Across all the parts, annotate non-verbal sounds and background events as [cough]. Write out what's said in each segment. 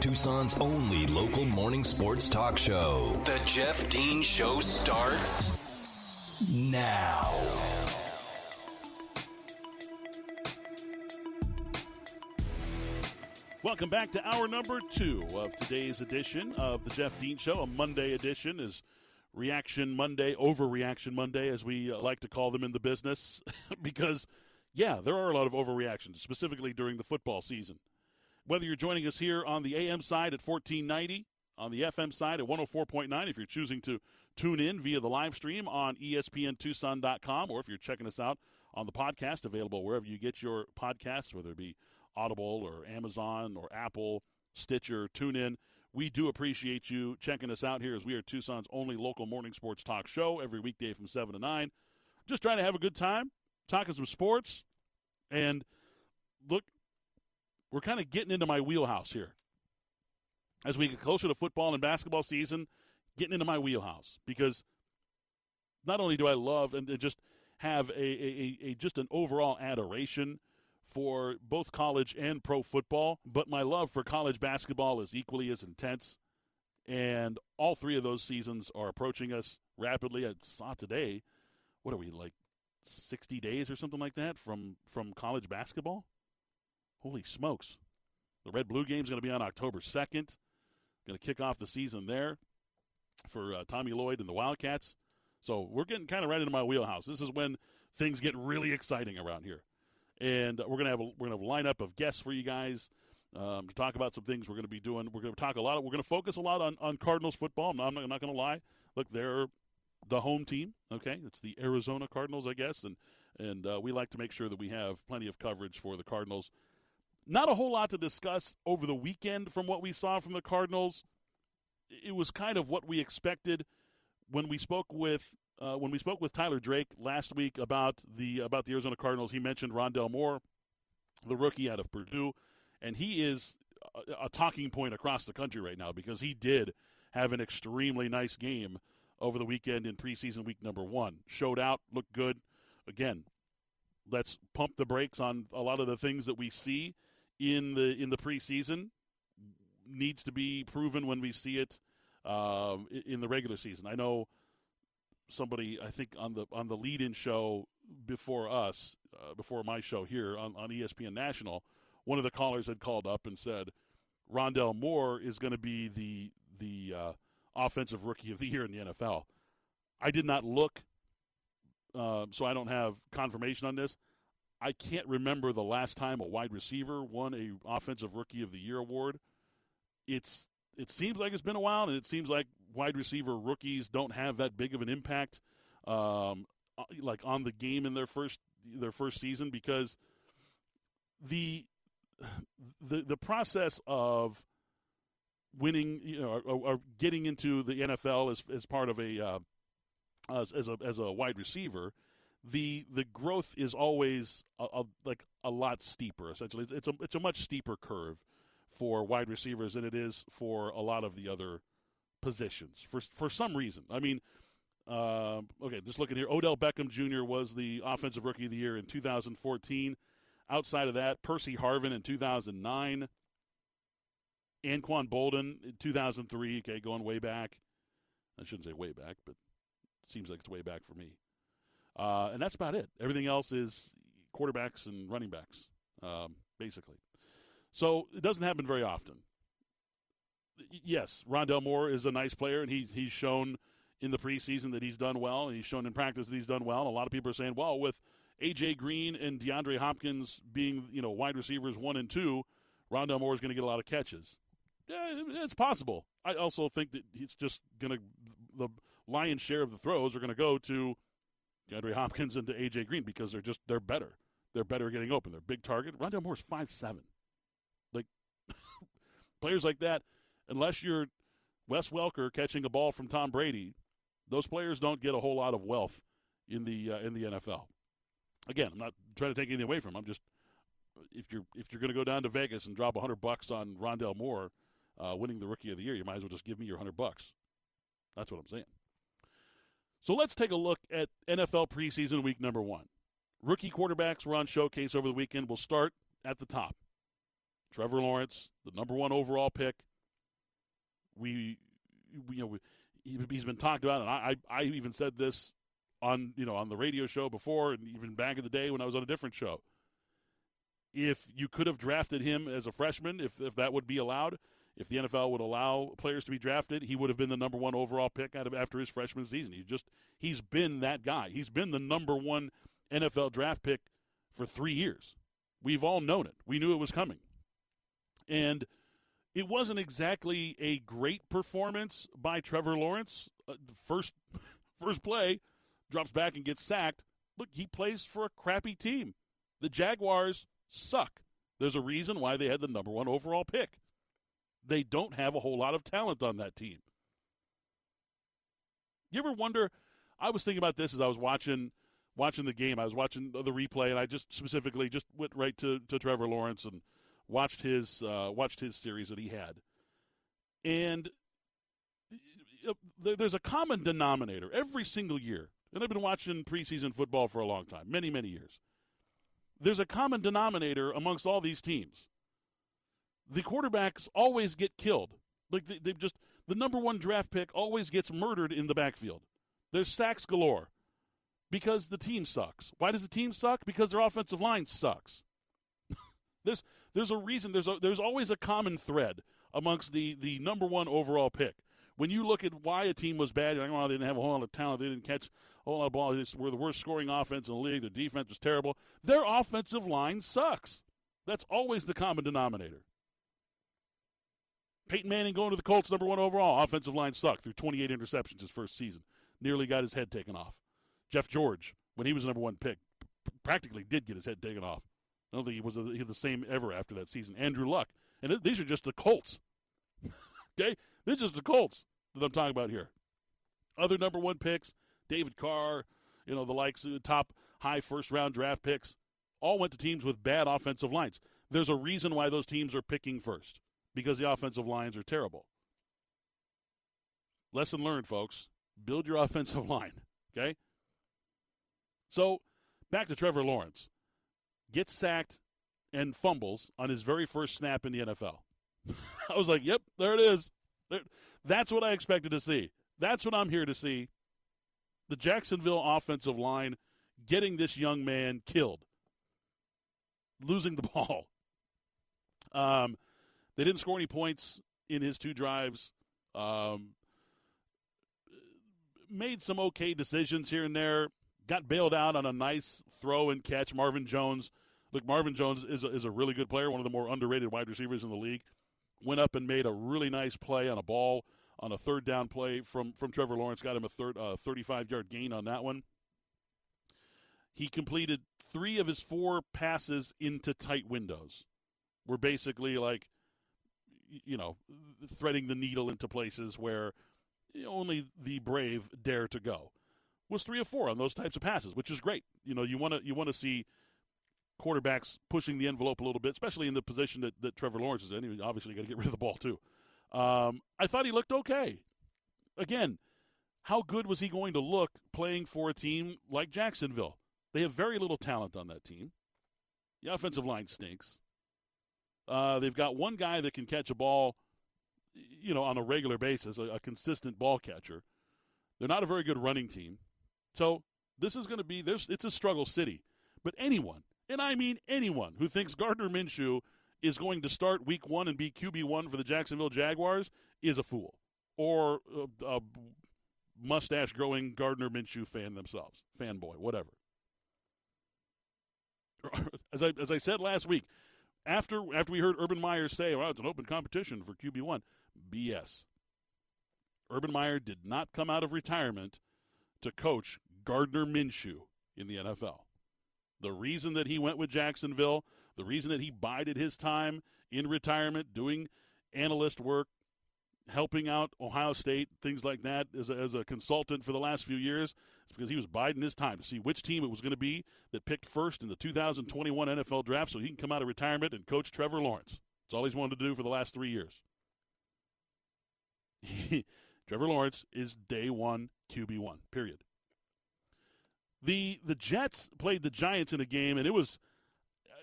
Tucson's only local morning sports talk show. The Jeff Dean Show starts now. Welcome back to hour number two of today's edition of the Jeff Dean Show. A Monday edition is Reaction Monday, Overreaction Monday, as we uh, like to call them in the business, [laughs] because, yeah, there are a lot of overreactions, specifically during the football season. Whether you're joining us here on the AM side at 1490, on the FM side at 104.9, if you're choosing to tune in via the live stream on ESPNTucson.com, or if you're checking us out on the podcast available wherever you get your podcasts, whether it be Audible or Amazon or Apple, Stitcher, TuneIn. We do appreciate you checking us out here as we are Tucson's only local morning sports talk show every weekday from 7 to 9. Just trying to have a good time, talking some sports. And look, we're kind of getting into my wheelhouse here. As we get closer to football and basketball season, getting into my wheelhouse because not only do I love and just have a, a, a, just an overall adoration – for both college and pro football, but my love for college basketball is equally as intense. And all three of those seasons are approaching us rapidly. I saw today, what are we like, sixty days or something like that from from college basketball? Holy smokes! The Red Blue game is going to be on October second. Going to kick off the season there for uh, Tommy Lloyd and the Wildcats. So we're getting kind of right into my wheelhouse. This is when things get really exciting around here and we're gonna have a, we're gonna have a lineup of guests for you guys um, to talk about some things we're gonna be doing. We're gonna talk a lot. Of, we're gonna focus a lot on, on Cardinals football. I'm not, I'm not gonna lie. Look, they're the home team. Okay, it's the Arizona Cardinals, I guess, and and uh, we like to make sure that we have plenty of coverage for the Cardinals. Not a whole lot to discuss over the weekend from what we saw from the Cardinals. It was kind of what we expected when we spoke with uh, when we spoke with Tyler Drake last week about the about the Arizona Cardinals, he mentioned Rondale Moore, the rookie out of Purdue, and he is a, a talking point across the country right now because he did have an extremely nice game over the weekend in preseason week number one. Showed out, looked good. Again, let's pump the brakes on a lot of the things that we see in the in the preseason. Needs to be proven when we see it uh, in the regular season. I know somebody I think on the on the lead-in show before us, uh, before my show here on, on ESPN National, one of the callers had called up and said Rondale Moore is going to be the the uh, offensive rookie of the year in the NFL. I did not look, uh, so I don't have confirmation on this. I can't remember the last time a wide receiver won a offensive rookie of the year award. It's it seems like it's been a while, and it seems like wide receiver rookies don't have that big of an impact, um, uh, like on the game in their first their first season because the the the process of winning, you know, or, or getting into the NFL as as part of a uh, as, as a as a wide receiver, the the growth is always a, a, like a lot steeper. Essentially, it's a it's a much steeper curve for wide receivers than it is for a lot of the other positions for for some reason. I mean, uh, okay, just looking here, Odell Beckham Jr. was the offensive rookie of the year in 2014. Outside of that, Percy Harvin in 2009, Anquan Boldin in 2003. Okay, going way back. I shouldn't say way back, but seems like it's way back for me. Uh, and that's about it. Everything else is quarterbacks and running backs, um, basically. So it doesn't happen very often yes, Rondale Moore is a nice player, and he's he's shown in the preseason that he's done well, and he's shown in practice that he's done well. And a lot of people are saying, well, with AJ Green and DeAndre Hopkins being you know wide receivers one and two, Rondale Moore is going to get a lot of catches. Yeah, it's possible. I also think that he's just going to the lion's share of the throws are going to go to DeAndre Hopkins and AJ Green because they're just they're better. They're better getting open. They're big target. Rondale Moore's five seven. Like [laughs] players like that unless you're Wes Welker catching a ball from Tom Brady, those players don't get a whole lot of wealth in the uh, in the NFL. Again, I'm not trying to take anything away from. Them. I'm just if you're if you're going to go down to Vegas and drop hundred bucks on Rondale Moore uh, winning the Rookie of the Year, you might as well just give me your hundred bucks. That's what I'm saying. So let's take a look at NFL preseason week number one. Rookie quarterbacks were on showcase over the weekend. We'll start at the top. Trevor Lawrence, the number one overall pick. We, we you know, we, he, has been talked about, and I, I, I even said this on you know on the radio show before, and even back in the day when I was on a different show. If you could have drafted him as a freshman, if if that would be allowed, if the NFL would allow players to be drafted, he would have been the number one overall pick out of after his freshman season. He just he's been that guy. He's been the number one NFL draft pick for three years. We've all known it. We knew it was coming, and it wasn't exactly a great performance by Trevor Lawrence. Uh, first [laughs] first play, drops back and gets sacked. Look, he plays for a crappy team. The Jaguars suck. There's a reason why they had the number one overall pick they don't have a whole lot of talent on that team. You ever wonder? I was thinking about this as I was watching watching the game. I was watching the replay, and I just specifically just went right to, to Trevor Lawrence and watched his uh, watched his series that he had. And there's a common denominator every single year, and I've been watching preseason football for a long time, many many years. There's a common denominator amongst all these teams the quarterbacks always get killed. Like they, just the number one draft pick always gets murdered in the backfield. There's sacks galore because the team sucks. Why does the team suck? Because their offensive line sucks. [laughs] there's there's a reason. There's a, there's always a common thread amongst the the number one overall pick. When you look at why a team was bad, you're like, oh, they didn't have a whole lot of talent. They didn't catch a whole lot of balls. They were the worst scoring offense in the league. Their defense was terrible. Their offensive line sucks. That's always the common denominator. Peyton Manning going to the Colts, number one overall. Offensive line sucked through 28 interceptions his first season. Nearly got his head taken off. Jeff George, when he was number one pick, practically did get his head taken off. I don't think he was, a, he was the same ever after that season. Andrew Luck. And it, these are just the Colts. [laughs] okay? Are just the Colts that I'm talking about here. Other number one picks, David Carr, you know, the likes, of top high first round draft picks, all went to teams with bad offensive lines. There's a reason why those teams are picking first because the offensive lines are terrible. Lesson learned, folks. Build your [laughs] offensive line, okay? So, back to Trevor Lawrence. Gets sacked and fumbles on his very first snap in the NFL. [laughs] I was like, yep, there it is. That's what I expected to see. That's what I'm here to see. The Jacksonville offensive line getting this young man killed, losing the [laughs] ball. Um, they didn't score any points in his two drives. Um, made some okay decisions here and there. Got bailed out on a nice throw and catch. Marvin Jones. Look, Marvin Jones is a, is a really good player, one of the more underrated wide receivers in the league. Went up and made a really nice play on a ball on a third down play from, from Trevor Lawrence. Got him a third uh, 35 yard gain on that one. He completed three of his four passes into tight windows. Were basically like you know, threading the needle into places where only the brave dare to go. Was three or four on those types of passes, which is great. You know, you want to you want to see quarterbacks pushing the envelope a little bit, especially in the position that, that Trevor Lawrence is in. He obviously got to get rid of the ball too. Um, I thought he looked okay. Again, how good was he going to look playing for a team like Jacksonville? They have very little talent on that team. The offensive line stinks. Uh, they've got one guy that can catch a ball, you know, on a regular basis, a, a consistent ball catcher. They're not a very good running team. So this is going to be this. It's a struggle city. But anyone, and I mean anyone, who thinks Gardner Minshew is going to start Week One and be QB one for the Jacksonville Jaguars is a fool, or a, a mustache growing Gardner Minshew fan themselves, fanboy, whatever. [laughs] As I as I said last week, after after we heard Urban Meyer say, "Well, it's an open competition for QB one," BS. Urban Meyer did not come out of retirement to coach Gardner Minshew in the NFL. The reason that he went with Jacksonville, the reason that he bided his time in retirement doing analyst work, helping out Ohio State, things like that, as a, as a consultant for the last few years. It's because he was biding his time to see which team it was going to be that picked first in the 2021 NFL draft so he can come out of retirement and coach Trevor Lawrence. That's all he's wanted to do for the last three years. [laughs] Trevor Lawrence is day one QB1, period. The, the Jets played the Giants in a game, and it was uh,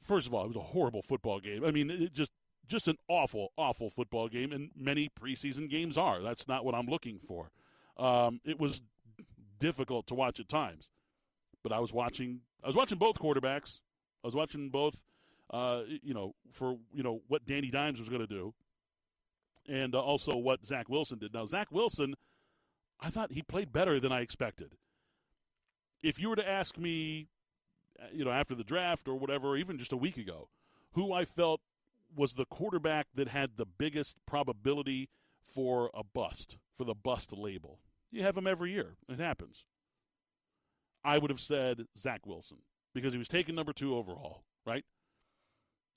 first of all, it was a horrible football game. I mean, it just just an awful, awful football game, and many preseason games are. That's not what I'm looking for. Um, it was difficult to watch at times, but I was watching. I was watching both quarterbacks. I was watching both. Uh, you know, for you know what Danny Dimes was going to do, and uh, also what Zach Wilson did. Now, Zach Wilson, I thought he played better than I expected. If you were to ask me, uh, you know, after the draft or whatever, or even just a week ago, who I felt was the quarterback that had the biggest probability for a bust, for the bust label. You have him every year. It happens. I would have said Zach Wilson because he was taken number two overall, right?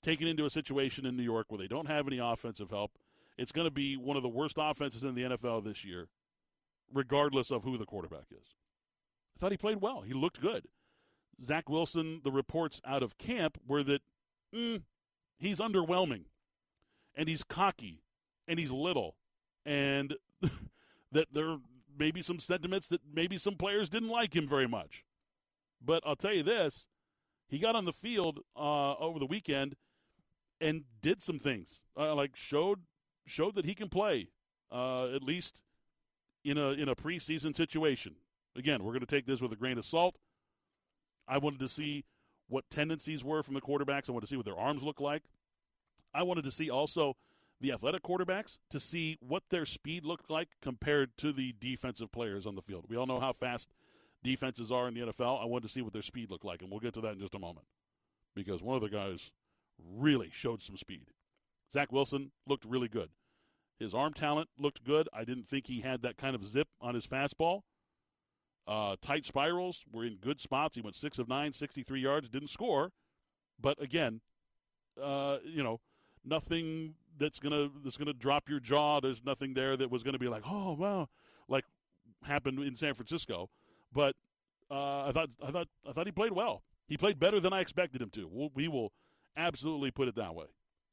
Taken into a situation in New York where they don't have any offensive help. It's going to be one of the worst offenses in the NFL this year, regardless of who the quarterback is. I thought he played well. He looked good. Zach Wilson, the reports out of camp were that mm, he's underwhelming and he's cocky and he's little and [laughs] that there may be some sentiments that maybe some players didn't like him very much. But I'll tell you this, he got on the field uh, over the weekend and did some things, uh, like showed showed that he can play, uh, at least in a in a preseason situation. Again, we're going to take this with a grain of salt. I wanted to see what tendencies were from the quarterbacks. I wanted to see what their arms looked like. I wanted to see also the athletic quarterbacks to see what their speed looked like compared to the defensive players on the field. We all know how fast defenses are in the NFL. I wanted to see what their speed looked like, and we'll get to that in just a moment because one of the guys really showed some speed. Zach Wilson looked really good. His arm talent looked good. I didn't think he had that kind of zip on his fastball. Uh, tight spirals were in good spots. He went six of nine, 63 yards, didn't score, but again, uh, you know, nothing that's gonna that's gonna drop your jaw. There's nothing there that was gonna be like, oh wow, like happened in San Francisco. But uh, I thought I thought I thought he played well. He played better than I expected him to. We'll, we will absolutely put it that way.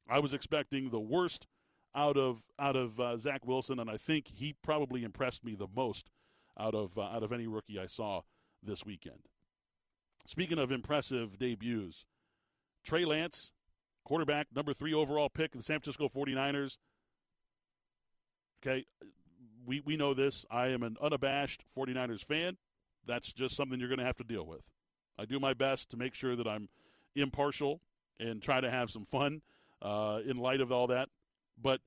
I was expecting the worst out of out of uh, Zach Wilson, and I think he probably impressed me the most out of uh, out of any rookie I saw this weekend. Speaking of impressive debuts, Trey Lance, quarterback, number three overall pick of the San Francisco 49ers. Okay, we, we know this. I am an unabashed 49ers fan. That's just something you're going to have to deal with. I do my best to make sure that I'm impartial and try to have some fun uh, in light of all that. But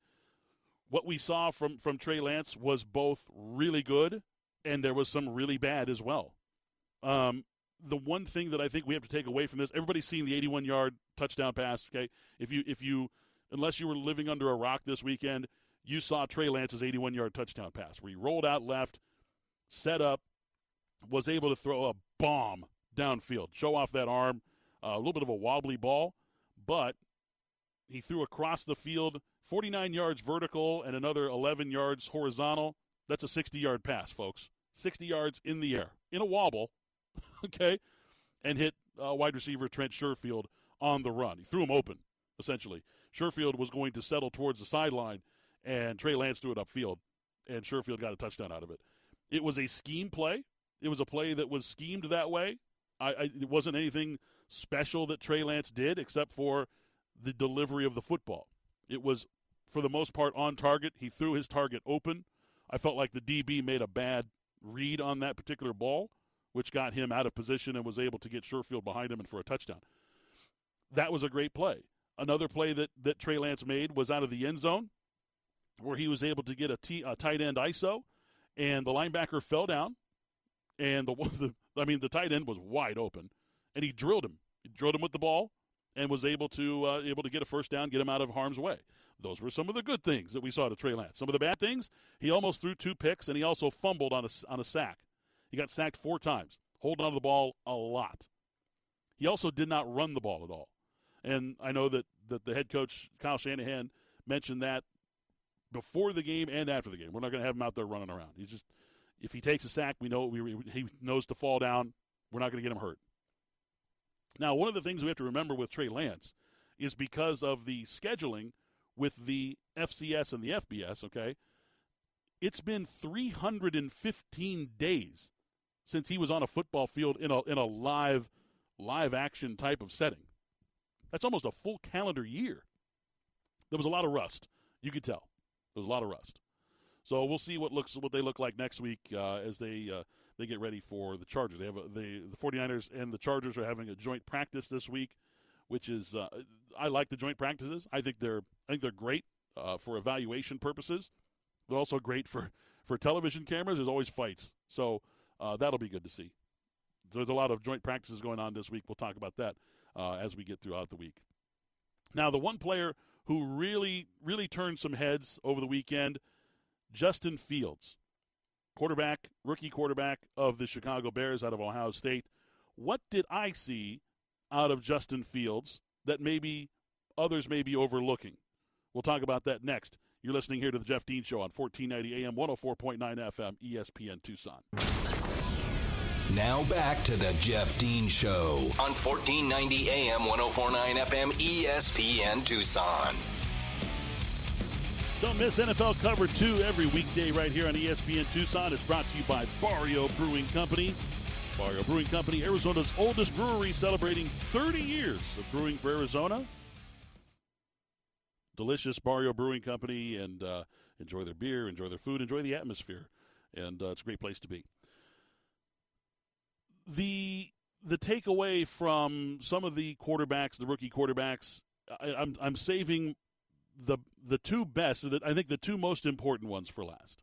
what we saw from, from Trey Lance was both really good and there was some really bad as well. Um, the one thing that I think we have to take away from this, everybody's seen the 81 yard touchdown pass. Okay, if you if you unless you were living under a rock this weekend, you saw Trey Lance's 81 yard touchdown pass where he rolled out left, set up, was able to throw a bomb downfield, show off that arm, uh, a little bit of a wobbly ball, but he threw across the field 49 yards vertical and another 11 yards horizontal. That's a 60 yard pass, folks. 60 yards in the air in a wobble, [laughs] okay, and hit uh, wide receiver Trent Sherfield on the run. He threw him open, essentially. Sherfield was going to settle towards the sideline, and Trey Lance threw it upfield, and Sherfield got a touchdown out of it. It was a scheme play. It was a play that was schemed that way. I, I, it wasn't anything special that Trey Lance did except for the delivery of the football. It was, for the most part, on target. He threw his target open. I felt like the DB made a bad read on that particular ball, which got him out of position and was able to get Sherfield behind him and for a touchdown. That was a great play. Another play that, that Trey Lance made was out of the end zone, where he was able to get a, t, a tight end ISO, and the linebacker fell down, and the, [laughs] the I mean the tight end was wide open, and he drilled him. He drilled him with the ball, and was able to uh, able to get a first down, get him out of harm's way. Those were some of the good things that we saw to Trey Lance. Some of the bad things, he almost threw two picks, and he also fumbled on a on a sack. He got sacked four times, holding on to the ball a lot. He also did not run the ball at all. And I know that, that the head coach, Kyle Shanahan, mentioned that before the game and after the game. We're not going to have him out there running around. He's just, if he takes a sack, we know we, he knows to fall down. We're not going to get him hurt. Now, one of the things we have to remember with Trey Lance is because of the scheduling with the FCS and the FBS, okay? It's been 315 days since he was on a football field in a in a live live action type of setting. That's almost a full calendar year. There was a lot of rust. You could tell. There was a lot of rust. So we'll see what looks what they look like next week uh, as they uh, they get ready for the Chargers. They have a, the the 49ers and the Chargers are having a joint practice this week, which is uh, I like the joint practices. I think they're I think they're great uh, for evaluation purposes. They're also great for for television cameras. There's always fights, so uh, that'll be good to see. There's a lot of joint practices going on this week. We'll talk about that uh, as we get throughout the week. Now, the one player who really really turned some heads over the weekend Justin Fields, quarterback, rookie quarterback of the Chicago Bears out of Ohio State. What did I see out of Justin Fields that maybe others may be overlooking? We'll talk about that next. You're listening here to the Jeff Dean Show on 1490 AM, 104.9 FM, ESPN Tucson. Now back to the Jeff Dean Show on 1490 AM, 104.9 FM, ESPN Tucson. Don't miss NFL Cover 2 every weekday right here on ESPN Tucson. It's brought to you by Barrio Brewing Company. Barrio Brewing Company, Arizona's oldest brewery, celebrating 30 years of brewing for Arizona. Delicious Barrio Brewing Company, and uh, enjoy their beer, enjoy their food, enjoy the atmosphere, and uh, it's a great place to be. The the takeaway from some of the quarterbacks, the rookie quarterbacks, I, I'm I'm saving the the two best, or the, I think the two most important ones for last.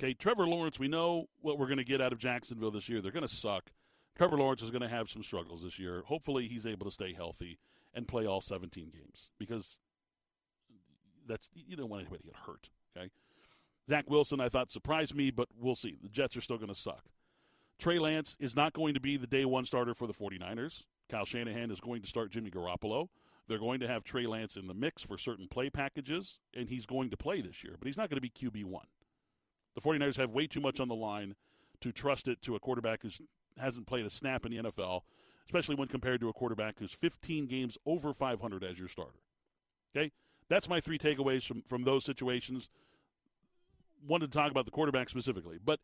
Okay, Trevor Lawrence, we know what we're going to get out of Jacksonville this year. They're going to suck. Trevor Lawrence is going to have some struggles this year. Hopefully, he's able to stay healthy and play all 17 games because that's you don't want anybody to get hurt. Okay, Zach Wilson, I thought surprised me, but we'll see. The Jets are still going to suck. Trey Lance is not going to be the day one starter for the 49ers. Kyle Shanahan is going to start Jimmy Garoppolo. They're going to have Trey Lance in the mix for certain play packages, and he's going to play this year, but he's not going to be QB1. The 49ers have way too much on the line to trust it to a quarterback who hasn't played a snap in the NFL, especially when compared to a quarterback who's 15 games over 500 as your starter. Okay? That's my three takeaways from, from those situations. Wanted to talk about the quarterback specifically, but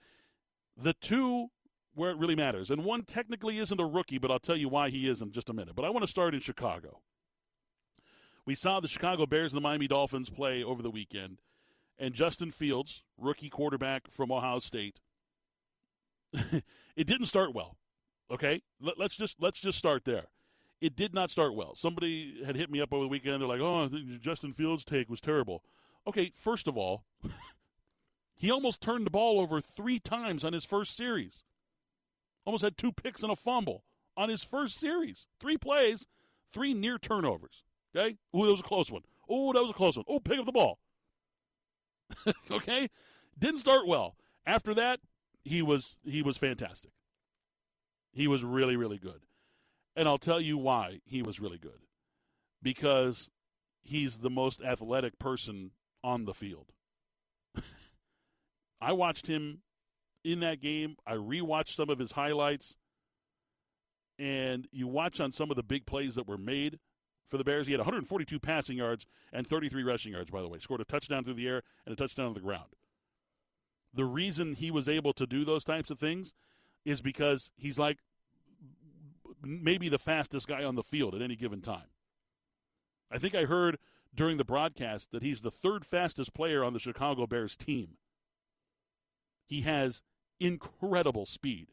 the two where it really matters, and one technically isn't a rookie, but I'll tell you why he is in just a minute. But I want to start in Chicago. We saw the Chicago Bears and the Miami Dolphins play over the weekend, and Justin Fields, rookie quarterback from Ohio State, [laughs] it didn't start well. Okay, Let, us just let's just start there. It did not start well. Somebody had hit me up over the weekend. They're like, "Oh, Justin Fields' take was terrible." Okay, first of all, [laughs] he almost turned the ball over three times on his first series. Almost had two picks and a fumble on his first series. Three plays, three near turnovers. Okay? Oh, that was a close one. Oh, that was a close one. Oh, pick up the ball. [laughs] okay? Didn't start well. After that, he was he was fantastic. He was really really good. And I'll tell you why he was really good. Because he's the most athletic person on the field. [laughs] I watched him in that game. I rewatched some of his highlights. And you watch on some of the big plays that were made for the Bears. He had 142 passing yards and 33 rushing yards, by the way. Scored a touchdown through the air and a touchdown on the ground. The reason he was able to do those types of things is because he's like maybe the fastest guy on the field at any given time. I think I heard during the broadcast that he's the third fastest player on the Chicago Bears team. He has incredible speed.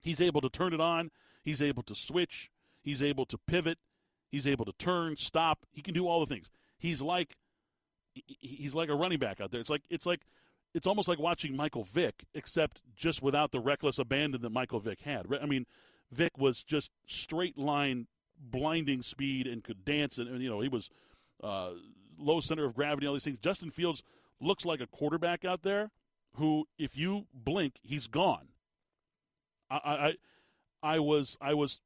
He's able to turn it on, he's able to switch, he's able to pivot, He's able to turn, stop. He can do all the things. He's like he's like a running back out there. It's like it's like it's almost like watching Michael Vick, except just without the reckless abandon that Michael Vick had. I mean, Vick was just straight line, blinding speed, and could dance, and, and you know he was uh, low center of gravity, all these things. Justin Fields looks like a quarterback out there who, if you blink, he's gone. I, I, I was I was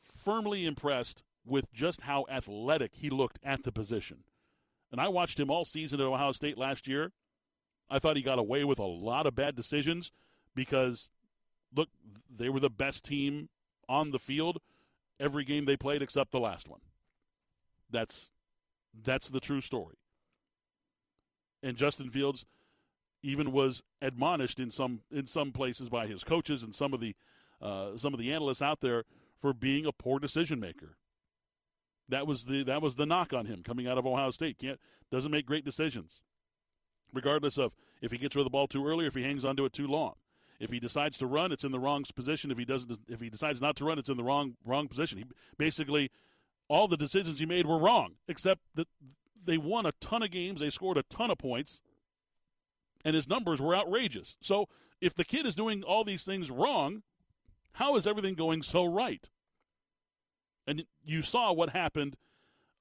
firmly impressed with just how athletic he looked at the position. And I watched him all season at Ohio State last year. I thought he got away with a lot of bad decisions because, look, they were the best team on the field every game they played except the last one. That's that's the true story. And Justin Fields even was admonished in some in some places by his coaches and some of the uh, some of the analysts out there for being a poor decision maker That was the that was the knock on him coming out of Ohio State. Can't doesn't make great decisions, regardless of if he gets rid of the ball too early or if he hangs onto it too long. If he decides to run, it's in the wrong position. If he doesn't, if he decides not to run, it's in the wrong wrong position. He basically all the decisions he made were wrong, except that they won a ton of games, they scored a ton of points, and his numbers were outrageous. So if the kid is doing all these things wrong, how is everything going so right? And you saw what happened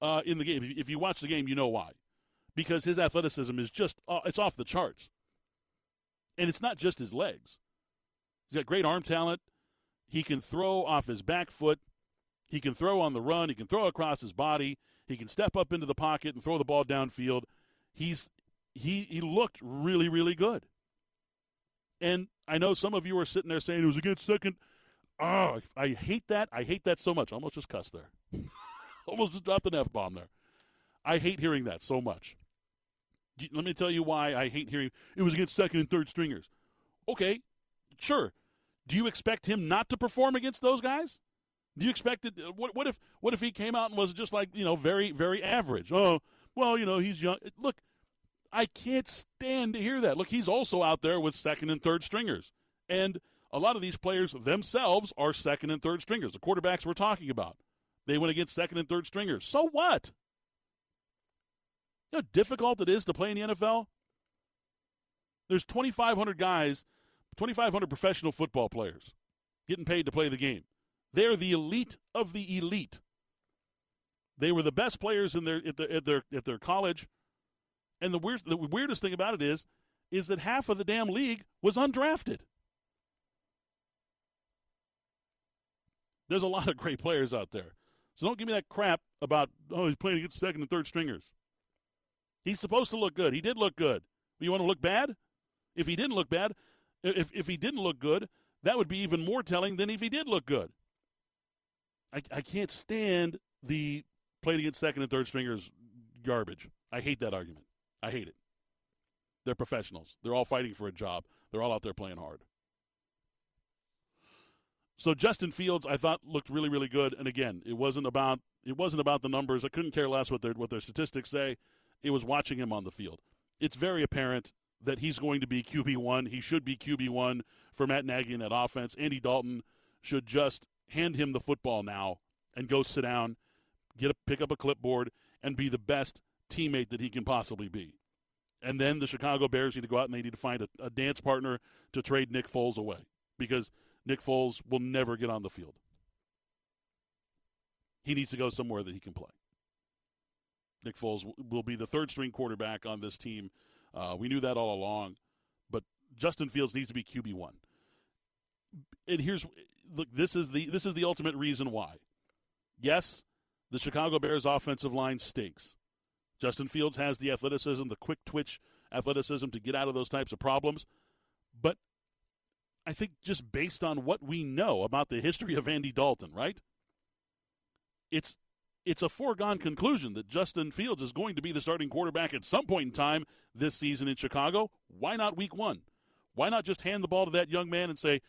uh, in the game. If you watch the game, you know why. Because his athleticism is just, uh, it's off the charts. And it's not just his legs. He's got great arm talent. He can throw off his back foot. He can throw on the run. He can throw across his body. He can step up into the pocket and throw the ball downfield. He's he he looked really really good. And I know some of you are sitting there saying it was a good second. Oh, I hate that. I hate that so much. Almost just cussed there. [laughs] almost just dropped an f bomb there. I hate hearing that so much. Let me tell you why I hate hearing it was against second and third stringers. Okay, sure. Do you expect him not to perform against those guys? Do you expect it? Uh, what, what if what if he came out and was just like you know very very average? Oh well, you know he's young. Uh, look, I can't stand to hear that. Look, he's also out there with second and third stringers, and a lot of these players themselves are second and third stringers. The quarterbacks we're talking about, they went against second and third stringers. So what? You know how difficult it is to play in the NFL. There's 2,500 guys, 2,500 professional football players getting paid to play the game. They're the elite of the elite. They were the best players in their at their at their, at their college. And the weird, the weirdest thing about it is, is that half of the damn league was undrafted. There's a lot of great players out there. So don't give me that crap about oh he's playing against second and third stringers. He's supposed to look good. He did look good. You want to look bad? If he didn't look bad, if if he didn't look good, that would be even more telling than if he did look good. I, I can't stand the played against second and third stringers garbage. I hate that argument. I hate it. They're professionals. They're all fighting for a job. They're all out there playing hard. So Justin Fields, I thought looked really, really good. And again, it wasn't about it wasn't about the numbers. I couldn't care less what their what their statistics say. It was watching him on the field. It's very apparent that he's going to be QB one. He should be QB one for Matt Nagy in that offense. Andy Dalton should just hand him the football now and go sit down, get a pick up a clipboard, and be the best teammate that he can possibly be. And then the Chicago Bears need to go out and they need to find a, a dance partner to trade Nick Foles away because Nick Foles will never get on the field. He needs to go somewhere that he can play. Nick Foles will be the third string quarterback on this team. Uh, we knew that all along, but Justin Fields needs to be QB one. And here's look, this is the this is the ultimate reason why. Yes, the Chicago Bears offensive line stinks. Justin Fields has the athleticism, the quick twitch athleticism to get out of those types of problems. But I think just based on what we know about the history of Andy Dalton, right? It's it's a foregone conclusion that Justin Fields is going to be the starting quarterback at some point in time this season in Chicago. Why not week 1? Why not just hand the ball to that young man and say,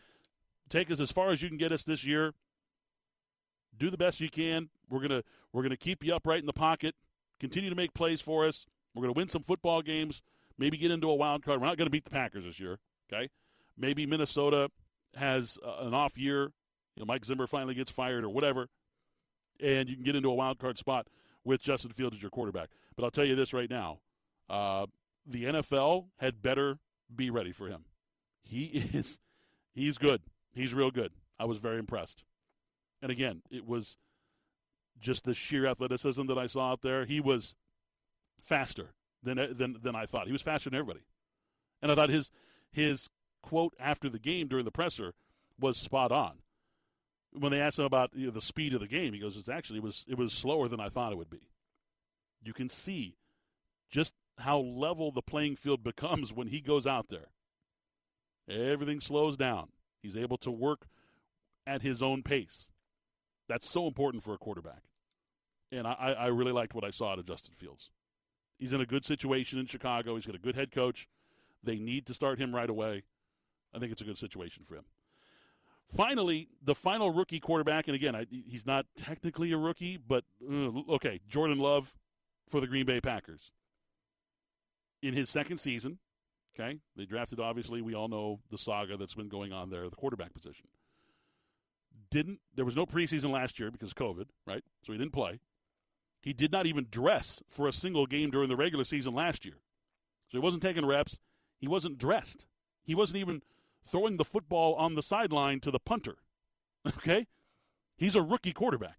take us as far as you can get us this year. Do the best you can. We're gonna we're gonna keep you upright in the pocket. Continue to make plays for us. We're gonna win some football games. Maybe get into a wild card. We're not gonna beat the Packers this year. Okay. Maybe Minnesota has uh, an off year. You know, Mike Zimmer finally gets fired or whatever, and you can get into a wild card spot with Justin Fields as your quarterback. But I'll tell you this right now: uh, the NFL had better be ready for him. He [laughs] is he's good. He's real good. I was very impressed. And again, it was just the sheer athleticism that I saw out there. He was faster than than than I thought. He was faster than everybody. And I thought his his quote after the game during the presser was spot on. When they asked him about you know, the speed of the game, he goes, "It's actually it was it was slower than I thought it would be." You can see just how level the playing field becomes when he goes out there. Everything slows down. He's able to work at his own pace. That's so important for a quarterback. And I, I really liked what I saw out of Justin Fields. He's in a good situation in Chicago. He's got a good head coach. They need to start him right away. I think it's a good situation for him. finally, the final rookie quarterback, and again, I, he's not technically a rookie, but uh, okay, Jordan Love for the Green Bay Packers. In his second season, okay, they drafted, obviously, we all know the saga that's been going on there, the quarterback position. Didn't, there was no preseason last year because of COVID, right? So he didn't play. He did not even dress for a single game during the regular season last year. So he wasn't taking reps. He wasn't dressed. He wasn't even throwing the football on the sideline to the punter. [laughs] Okay? He's a rookie quarterback.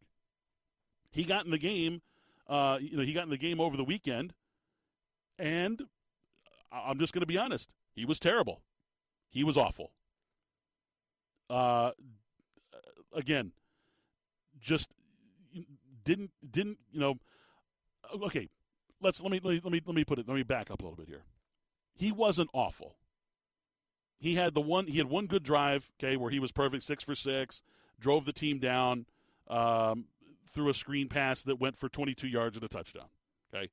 He got in the game, uh, you know, he got in the game over the weekend, and I'm just going to be honest. He was terrible. He was awful. Uh, again, just didn't didn't you know? Okay, let's let me let me let me put it. Let me back up a little bit here. He wasn't awful. He had the one. He had one good drive. Okay, where he was perfect, six for six, drove the team down, um, threw a screen pass that went for 22 yards and a touchdown. Okay,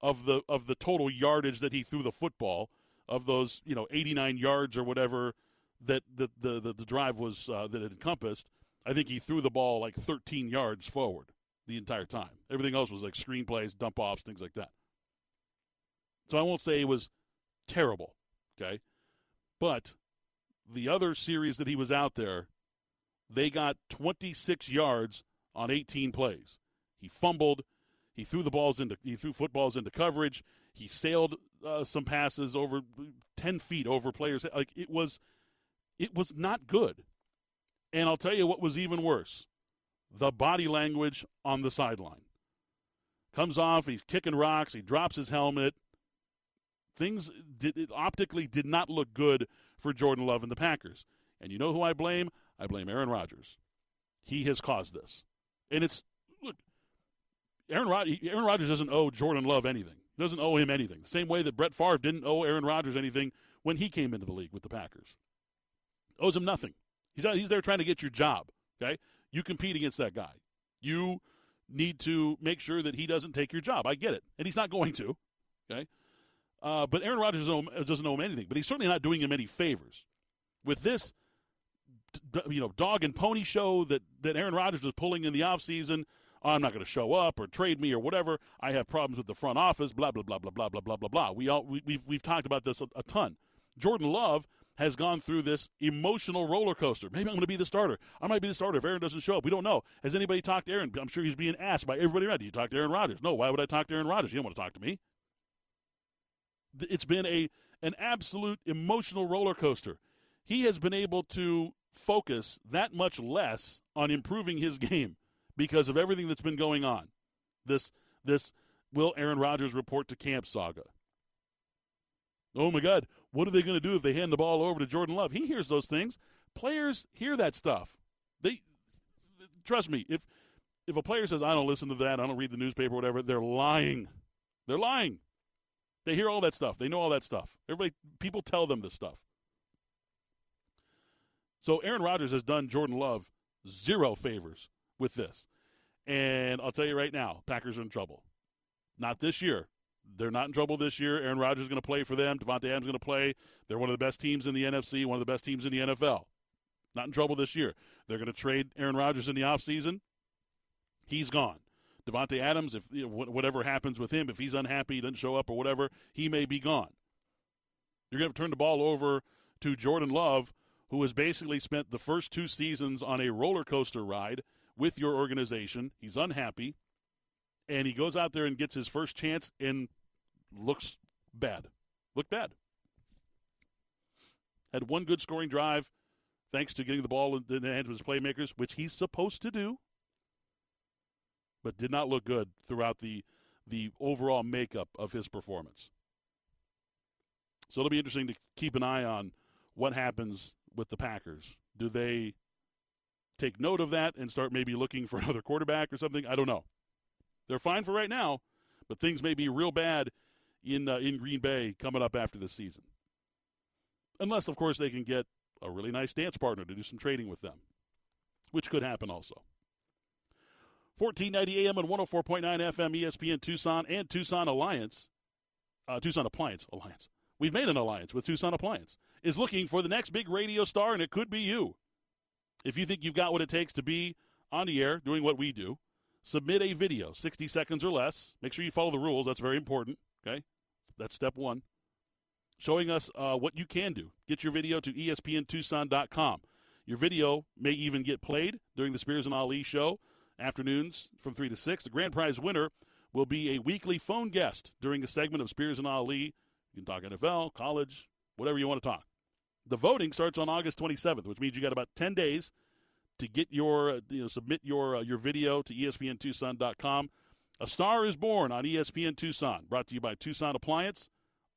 of the of the total yardage that he threw the football, of those you know 89 yards or whatever that the the the, the drive was uh, that it encompassed. I think he threw the ball like 13 yards forward the entire time. Everything else was like screenplays, dump offs, things like that. So I won't say it was terrible, okay? But the other series that he was out there, they got 26 yards on 18 plays. He fumbled, he threw the balls into he threw footballs into coverage, he sailed uh, some passes over 10 feet over players like it was it was not good. And I'll tell you what was even worse the body language on the sideline. Comes off, he's kicking rocks, he drops his helmet. Things did, optically did not look good for Jordan Love and the Packers. And you know who I blame? I blame Aaron Rodgers. He has caused this. And it's, look, Aaron, Rod- Aaron Rodgers doesn't owe Jordan Love anything. Doesn't owe him anything. The same way that Brett Favre didn't owe Aaron Rodgers anything when he came into the league with the Packers. Owes him nothing. He's, he's there trying to get your job. Okay? You compete against that guy. You need to make sure that he doesn't take your job. I get it, and he's not going to. Okay, uh, but Aaron Rodgers doesn't owe him anything. But he's certainly not doing him any favors with this. You know, dog and pony show that that Aaron Rodgers is pulling in the offseason. I'm not going to show up or trade me or whatever. I have problems with the front office. Blah blah blah blah blah blah blah blah blah. We all we, have we've, we've talked about this a, a ton. Jordan Love has gone through this emotional roller coaster. Maybe I'm going to be the starter. I might be the starter if Aaron doesn't show up. We don't know. Has anybody talked to Aaron? I'm sure he's being asked by everybody around. Did you talk to Aaron Rodgers? No. Why would I talk to Aaron Rodgers? You don't want to talk to me. It's been a an absolute emotional roller coaster. He has been able to focus that much less on improving his [laughs] game because of everything that's been going on. This this will Aaron Rodgers report to camp saga. Oh my God, what are they going to do if they hand the ball over to Jordan Love? He hears those things. Players hear that stuff. They trust me. If if a player says I don't listen to that, I don't read the newspaper, whatever, they're lying. They're lying. They hear all that stuff. They know all that stuff. Everybody, people tell them this stuff. So Aaron Rodgers has done Jordan Love zero favors with this. And I'll tell you right now, Packers are in trouble. Not this year. They're not in trouble this year. Aaron Rodgers is going to play for them. Davante Adams is going to play. They're one of the best teams in the NFC, one of the best teams in the NFL. Not in trouble this year. They're going to trade Aaron Rodgers in the offseason. He's gone. Davante Adams, if you know, whatever happens with him, if he's unhappy, doesn't show up or whatever, he may be gone. You're going to turn the ball over to Jordan Love, who has basically spent the first two seasons on a roller coaster ride with your organization. He's unhappy and he goes out there and gets his first chance and looks bad. Looked bad. Had one good scoring drive thanks to getting the ball in the hands of his playmakers, which he's supposed to do, but did not look good throughout the the overall makeup of his performance. So it'll be interesting to keep an eye on what happens with the Packers. Do they take note of that and start maybe looking for [laughs] another quarterback or something? I don't know. They're fine for right now, but things may be real bad in uh, in Green Bay coming up after this season. Unless, of course, they can get a really nice dance partner to do some trading with them, which could happen also. 1490 AM and 104.9 FM ESPN Tucson and Tucson Alliance, uh, Tucson Appliance Alliance. We've made an alliance with Tucson Appliance. Is looking for the next big radio star, and it could be you. If you think you've got what it takes to be on the air doing what we do, submit a video, 60 seconds or less. Make sure you follow the rules. That's very important. Okay? That's step one. Showing us uh, what you can do. Get your video to espntucson.com. Your video may even get played during the Spears and Ali show, afternoons from 3 to 6. The grand prize winner will be a weekly phone guest during a segment of Spears and Ali. You can talk NFL, college, whatever you want to talk. The voting starts on August 27th, which means you got about 10 days to get your uh, you know submit your uh, your video to espntucson.com. A star is born on ESPN Tucson, brought to you by Tucson Appliance,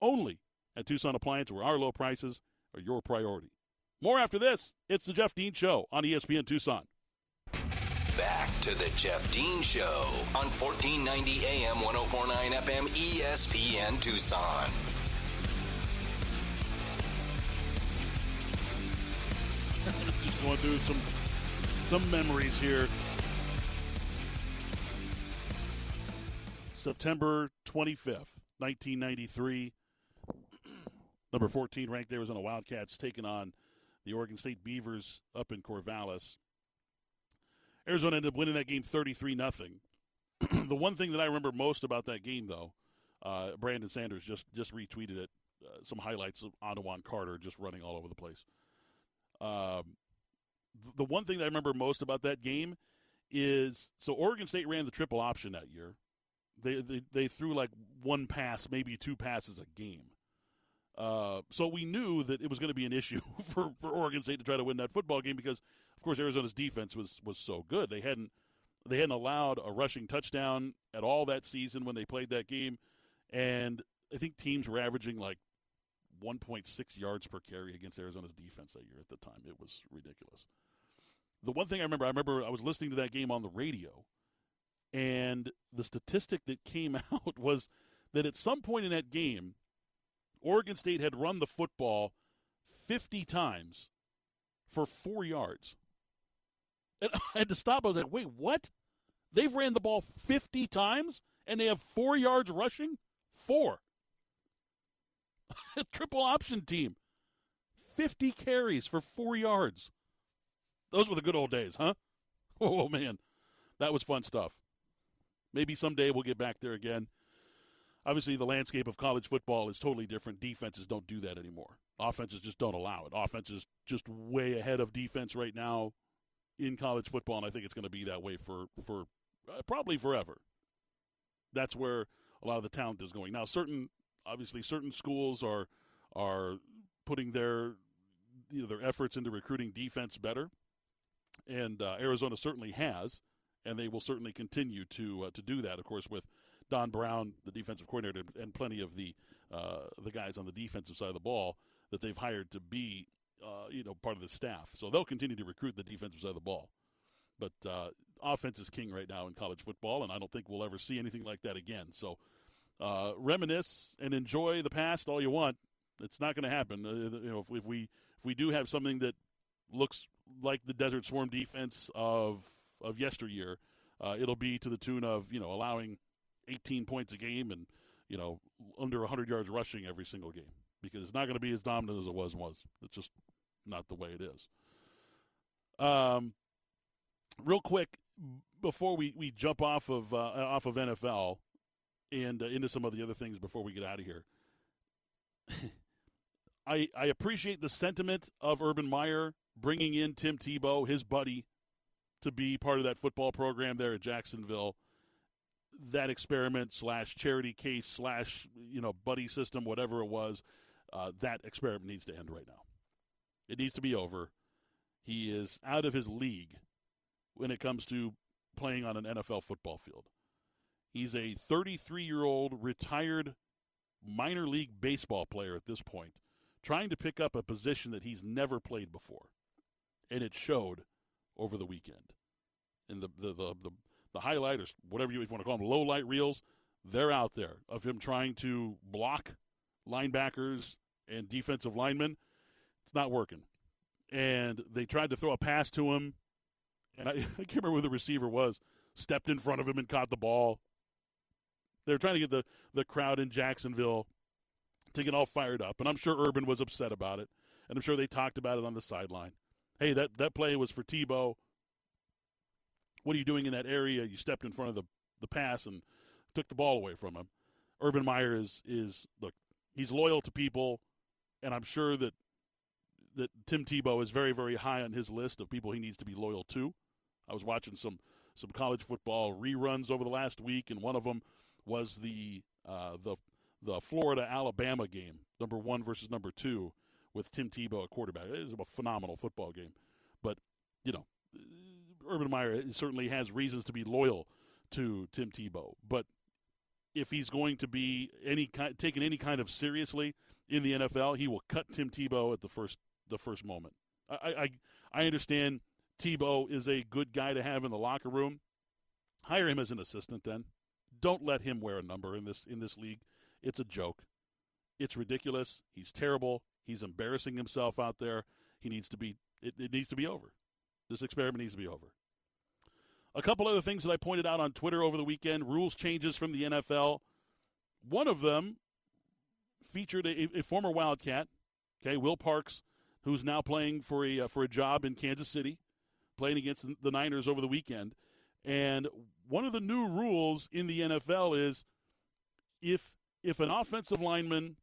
only at Tucson Appliance, where our low prices are your priority. More after this. It's the Jeff Dean Show on ESPN Tucson. Back to the Jeff Dean Show on 1490 AM 1049 FM ESPN Tucson. Just going through some some memories here. September 25th, 1993. [clears throat] Number 14 ranked Arizona Wildcats taking on the Oregon State Beavers up in Corvallis. Arizona ended up winning that game 33 nothing. [clears throat] the one thing that I remember most about that game, though, uh, Brandon Sanders just just retweeted it. Uh, some highlights of Ontiwaun Carter just running all over the place. Um, the one thing that I remember most about that game is so Oregon State ran the triple option that year. They they, they threw like one pass, maybe two passes a game. Uh, so we knew that it was going to be an issue [laughs] for, for Oregon State to try to win that football game because, of course, Arizona's defense was was so good. They hadn't they hadn't allowed a rushing touchdown at all that season when they played that game, and I think teams were averaging like 1.6 yards per carry against Arizona's defense that year. At the time, it was ridiculous. The one thing I remember, I remember I was listening to that game on the radio, and the statistic that came [laughs] out was that at some point in that game Oregon State had run the football 50 times for four yards. And [laughs] I had to stop. I was like, wait, what? They've ran the ball 50 times and they have four yards rushing? Four. [laughs] Triple option team. 50 carries for four yards. Those were the good old days, huh? [laughs] Oh, man. That was fun stuff. Maybe someday we'll get back there again obviously the landscape of college football is totally different. Defenses don't do that anymore. Offenses just don't allow it. Offenses just way ahead of defense right now in college football, and I think it's going to be that way for for uh, probably forever. That's where a lot of the talent is going now. Certain, obviously, certain schools are are putting their you know, their efforts into recruiting defense better, and uh, Arizona certainly has, and they will certainly continue to uh, to do that. Of course, with Don Brown, the defensive coordinator, and plenty of the uh, the guys on the defensive side of the ball that they've hired to be uh, you know part of the staff. So they'll continue to recruit the defensive side of the ball. But uh, offense is king right now in college football, and I don't think we'll ever see anything like that again. So uh, reminisce and enjoy the past all you want. It's not going to happen. Uh, you know, if, if we if we do have something that looks like the Desert Swarm defense of of yesteryear, uh, it'll be to the tune of you know allowing 18 points a game and you know under 100 yards rushing every single game because it's not going to be as dominant as it was was. It's just not the way it is. Um, real quick before we, we jump off of uh, off of NFL and uh, into some of the other things before we get out of here. [laughs] I I appreciate the sentiment of Urban Meyer bringing in Tim Tebow, his buddy, to be part of that football program there at Jacksonville that experiment slash charity case slash you know buddy system, whatever it was, uh, that experiment needs to end right now. It needs to be over. He is out of his league when it comes to playing on an NFL football field. He's a 33 year old retired minor league baseball player at this point, trying to pick up a position that he's never played before, and it showed over the weekend. And the the the, the the highlight or whatever you want to call them, low light reels, they're out there of him trying to block linebackers and defensive linemen. It's not working. And they tried to throw a pass to him, and I, [laughs] I can't remember who the receiver was, stepped in front of him and caught the ball. They were trying to get the, the crowd in Jacksonville to get all fired up, and I'm sure Urban was upset about it, and I'm sure they talked about it on the sideline. hey, that, that play was for Tebow. What are you doing in that area? You stepped in front of the, the pass and took the ball away from him. Urban Meyer is is look, he's loyal to people, and I'm sure that that Tim Tebow is very very high on his list of people he needs to be loyal to. I was watching some some college football reruns over the last week, and one of them was the uh, the the Florida Alabama game, number one versus number two, with Tim Tebow at quarterback. It was a phenomenal football game, but you know, Urban Meyer certainly has reasons to be loyal to Tim Tebow, but if he's going to be any kind, taken any kind of seriously in the NFL, he will cut Tim Tebow at the first the first moment. I I, I understand Tebow is a good guy to have in the locker room. Hire him as an assistant then. Don't let him wear a number in this in this league. It's a joke. It's ridiculous. He's terrible. He's embarrassing himself out there. He needs to be it, it needs to be over. This experiment needs to be over. A couple other things that I pointed out on Twitter over the weekend, rules changes from the NFL. One of them featured a, a former Wildcat, okay, Will Parks, who's now playing for a uh, for a job in Kansas City, playing against the Niners over the weekend. And one of the new rules in the NFL is if if an offensive lineman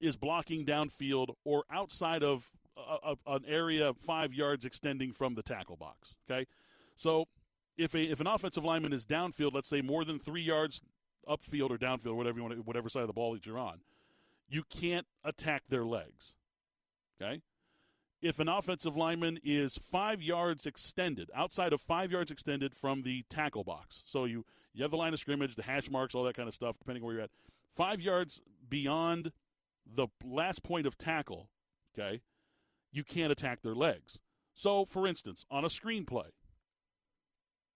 is blocking downfield or outside of a, a, an area five yards extending from the tackle box. Okay, so if a if an offensive lineman is downfield, let's say more than three yards upfield or downfield, whatever you want, whatever side of the ball that you're on, you can't attack their legs. Okay. If an offensive lineman is five yards extended, outside of five yards extended from the tackle box, so you you have the line of scrimmage, the hash marks, all that kind of stuff, depending on where you're at, five yards beyond the last point of tackle, okay, you can't attack their legs. So, for instance, on a screenplay,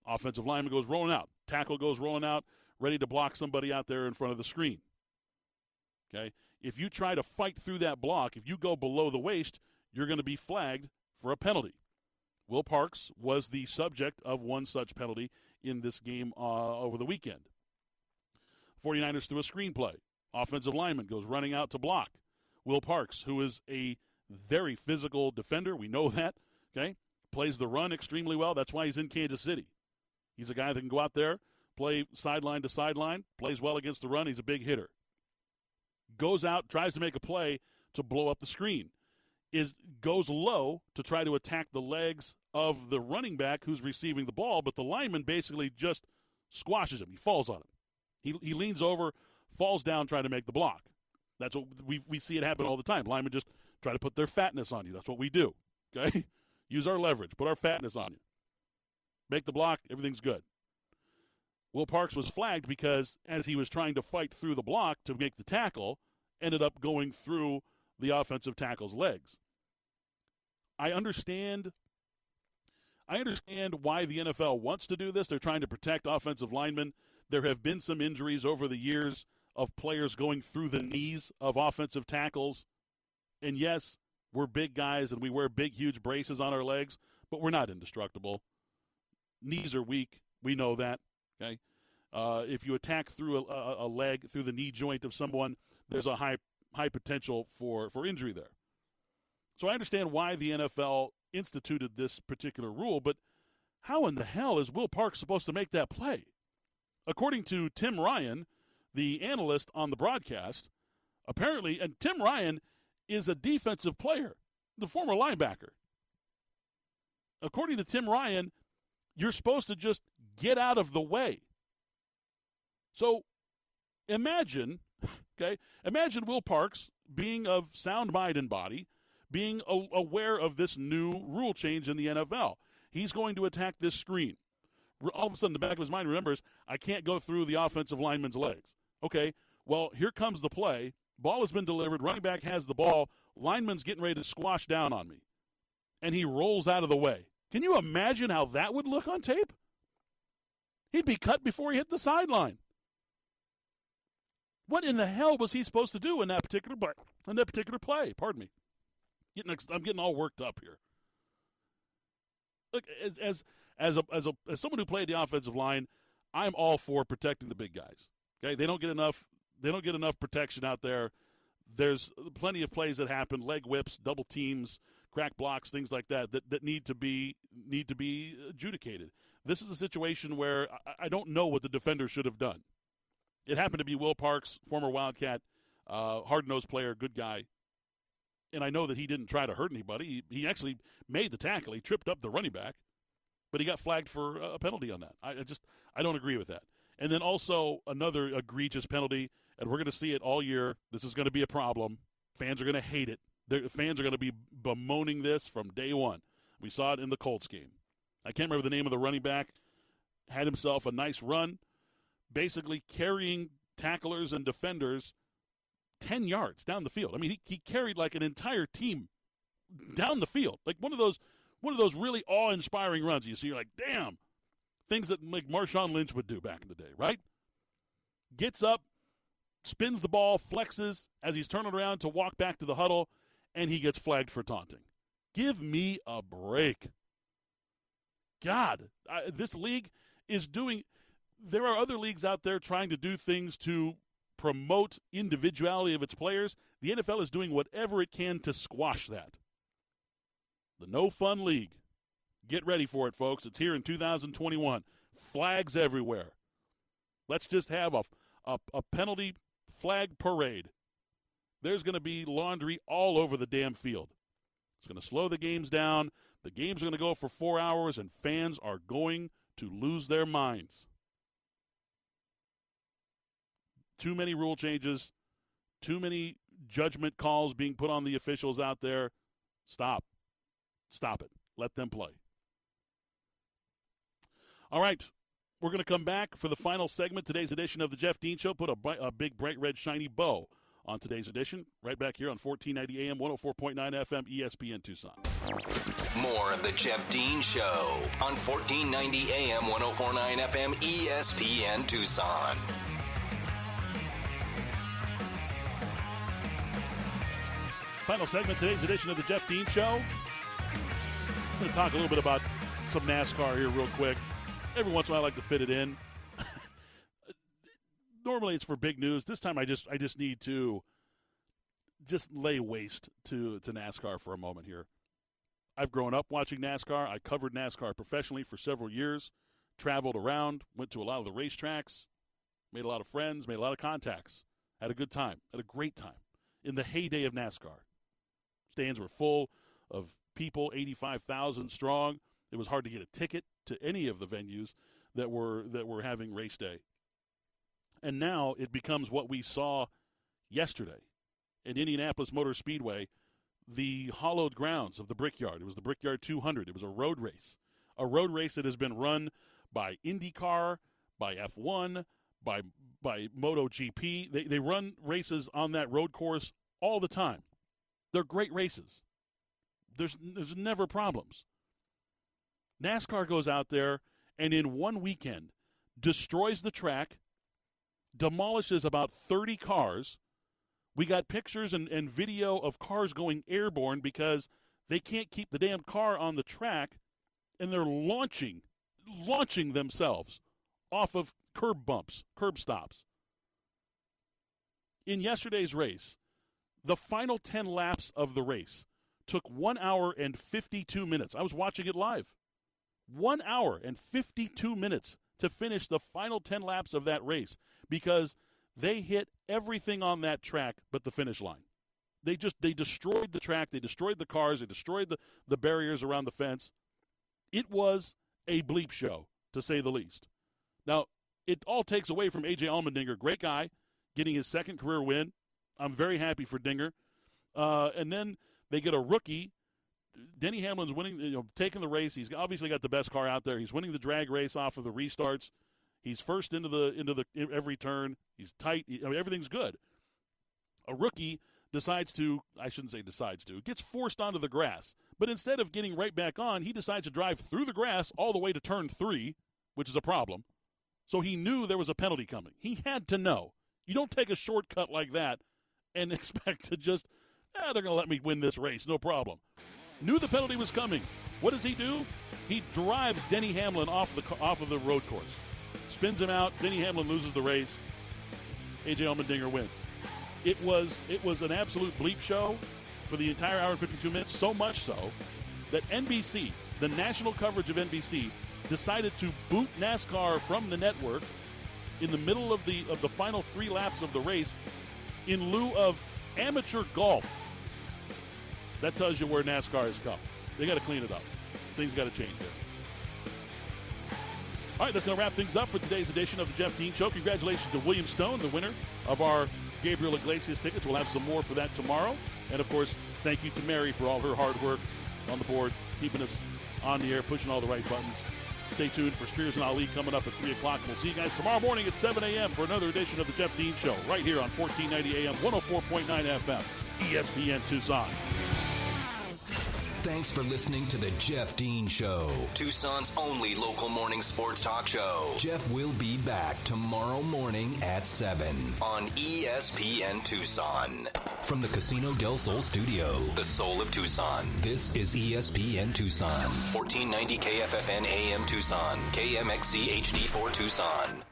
offensive lineman goes rolling out, tackle goes rolling out, ready to block somebody out there in front of the screen. Okay? If you try to fight through that block, if you go below the waist, you're going to be flagged for a penalty. Will Parks was the subject of one such penalty in this game uh, over the weekend. 49ers threw a screenplay. Offensive lineman goes running out to block. Will Parks, who is a very physical defender, we know [laughs] that, okay, plays the run extremely well. That's why he's in Kansas City. He's a guy that can go out there, play sideline to sideline, plays well against the run. He's a big hitter. Goes out, tries to make a play to blow up the screen. Is goes low to try to attack the legs of the running back who's receiving the ball, but the lineman basically just squashes him. He falls on him. He, he leans over, falls down trying to make the block. That's what we, we see it happen all the time. Linemen just try to put their fatness on you. That's what we do. Okay? [laughs] Use our leverage, put our fatness on you. Make the block, everything's good. Will Parks was flagged because as he was trying to fight through the block to make the tackle, ended up going through the offensive tackle's legs. I understand I understand why the NFL wants to do this. They're trying to protect offensive linemen. There have been some injuries over the years of players going through the knees of offensive tackles. And yes, we're big guys and we wear big, huge braces on our legs, but we're not indestructible. Knees are weak. We know that. Okay. Uh, if you attack through a, a, leg, through the knee joint of someone, there's a high high potential for, for injury there. So I understand why the NFL instituted this particular rule, but how in the hell is Will Parks supposed to make that play? According to Tim Ryan, the analyst on the broadcast, apparently, and Tim Ryan is a defensive player, the former linebacker. According to Tim Ryan, you're supposed to just get out of the way. So imagine, [laughs] okay, imagine Will Parks being of sound mind and body, being aware of this new rule change in the NFL. He's going to attack this screen. All of a sudden, the back of his mind remembers, I can't go through the offensive lineman's legs. Okay, well, here comes the play. Ball has been delivered. Running back has the ball. Lineman's getting ready to squash down on me. And he rolls out of the way. Can you imagine how that would look on tape? He'd be cut before he hit the sideline. What in the hell was he supposed to do in that particular play? In that particular play, pardon me. Getting, I'm getting all worked up here. Look, as as as a, as a as someone who played the offensive line, I'm all for protecting the big guys. Okay, they don't get enough they don't get enough protection out there. there's plenty of plays that happen, leg whips, double teams, crack blocks, things like that, that, that need to be need to be adjudicated. This is a situation where I, I don't know what the defender should have done. It happened to be Will Parks, former Wildcat, uh, hard nosed player, good guy. And I know that he didn't try to hurt anybody. He, he actually made the tackle. He tripped up the running back, but he got flagged for a penalty on that. I, I just I don't agree with that. And then also another egregious penalty, and we're going to see it all year. This is going to be a problem. Fans are going to hate it. The fans are going to be bemoaning this from day one. We saw it in the Colts game. I can't remember the name of the running back. Had himself a nice run, basically carrying tacklers and defenders 10 yards down the field. I mean, he, he carried like an entire team down the field. Like one of those one of those really awe-inspiring runs. You see, you're like, damn, things that like Marshawn Lynch would do back in the day, right? Gets up, spins the ball, flexes as he's turning around to walk back to the huddle, and he gets flagged for taunting. Give me a break. God, I, this league is doing. There are other leagues out there trying to do things to promote individuality of its players. The NFL is doing whatever it can to squash that. The No Fun League. Get ready for it, folks. It's here in 2021. Flags everywhere. Let's just have a, a, a penalty flag parade. There's going to be laundry all over the damn field. It's going to slow the games down. The games are going to go for four hours, and fans are going to lose their minds. Too many rule changes, too many judgment calls being put on the officials out there. Stop. Stop it. Let them play. All right. We're going to come back for the final segment. Today's edition of the Jeff Dean Show put a, bright, a big, bright red, shiny bow on today's edition. Right back here on 1490 AM, 104.9 FM, ESPN Tucson. More of the Jeff Dean Show on 1490 AM, 104.9 FM, ESPN Tucson. Final segment, today's edition of the Jeff Dean Show. I'm going to talk a little bit about some NASCAR here, real quick. Every once in a while, I like to fit it in. [laughs] Normally, it's for big news. This time, I just I just need to just lay waste to to NASCAR for a moment here. I've grown up watching NASCAR. I covered NASCAR professionally for several years. Traveled around, went to a lot of the racetracks, made a lot of friends, made a lot of contacts. Had a good time. Had a great time in the heyday of NASCAR. Stands were full of people, 85,000 strong. It was hard to get a ticket to any of the venues that were that were having race day. And now it becomes what we saw yesterday at Indianapolis Motor Speedway, the hollowed grounds of the Brickyard. It was the Brickyard 200. It was a road race, a road race that has been run by IndyCar, by F1, by by MotoGP. They they run races on that road course all the time. They're great races. There's there's never problems. NASCAR goes out there and in one weekend destroys the track, demolishes about 30 cars. We got pictures and, and video of cars going airborne because they can't keep the damn car on the track and they're launching launching themselves off of curb bumps, curb stops. In yesterday's race, the final 10 laps of the race took one hour and 52 minutes. I was watching it live. One hour and 52 minutes to finish the final 10 laps of that race because they hit everything on that track but the finish line. They just they destroyed the track, they destroyed the cars, they destroyed the, the barriers around the fence. It was a bleep show, to say the least. Now, it all takes away from AJ Allmendinger, great guy, getting his second career win. I'm very happy for Dinger. Uh, and then they get a rookie. Denny Hamlin's winning, you know, taking the race. He's obviously got the best car out there. He's winning the drag race off of the restarts. He's first into the into the every turn. He's tight. I mean, everything's good. A rookie decides to, I shouldn't say decides to, gets forced onto the grass. But instead of getting right back on, he decides to drive through the grass all the way to turn three, which is a problem. So he knew there was a penalty coming. He had to know. You don't take a shortcut like that and [laughs] expect to just, eh, they're going to let me win this race, no problem. Knew the penalty was coming. What does he do? He drives Denny Hamlin off the off of the road course, spins him out. Denny Hamlin loses the race. AJ Allmendinger wins. It was it was an absolute bleep show for the entire hour and 52 minutes. So much so that NBC, the national coverage of NBC, decided to boot NASCAR from the network in the middle of the of the final three laps of the race in lieu of amateur golf. That tells you where NASCAR has come. They got to clean it up. Things got to change there. All right, that's going to wrap things up for today's edition of the Jeff Dean Show. Congratulations to William Stone, the winner of our Gabriel Iglesias tickets. We'll have some more for that tomorrow. And of course, thank you to Mary for all her hard work on the board, keeping us on the air, pushing all the right buttons. Stay tuned for Spears and Ali coming up at 3 o'clock. We'll see you guys tomorrow morning at 7 a.m. for another edition of the Jeff Dean Show, right here on 1490 AM, 104.9 FM, ESPN Tucson. Thanks for listening to the Jeff Dean Show, Tucson's only local morning sports talk show. Jeff will be back tomorrow morning at 7 on ESPN Tucson. From the Casino del Sol studio, the soul of Tucson, this is ESPN Tucson, 1490 KFFN AM Tucson, KMXC HD4 Tucson.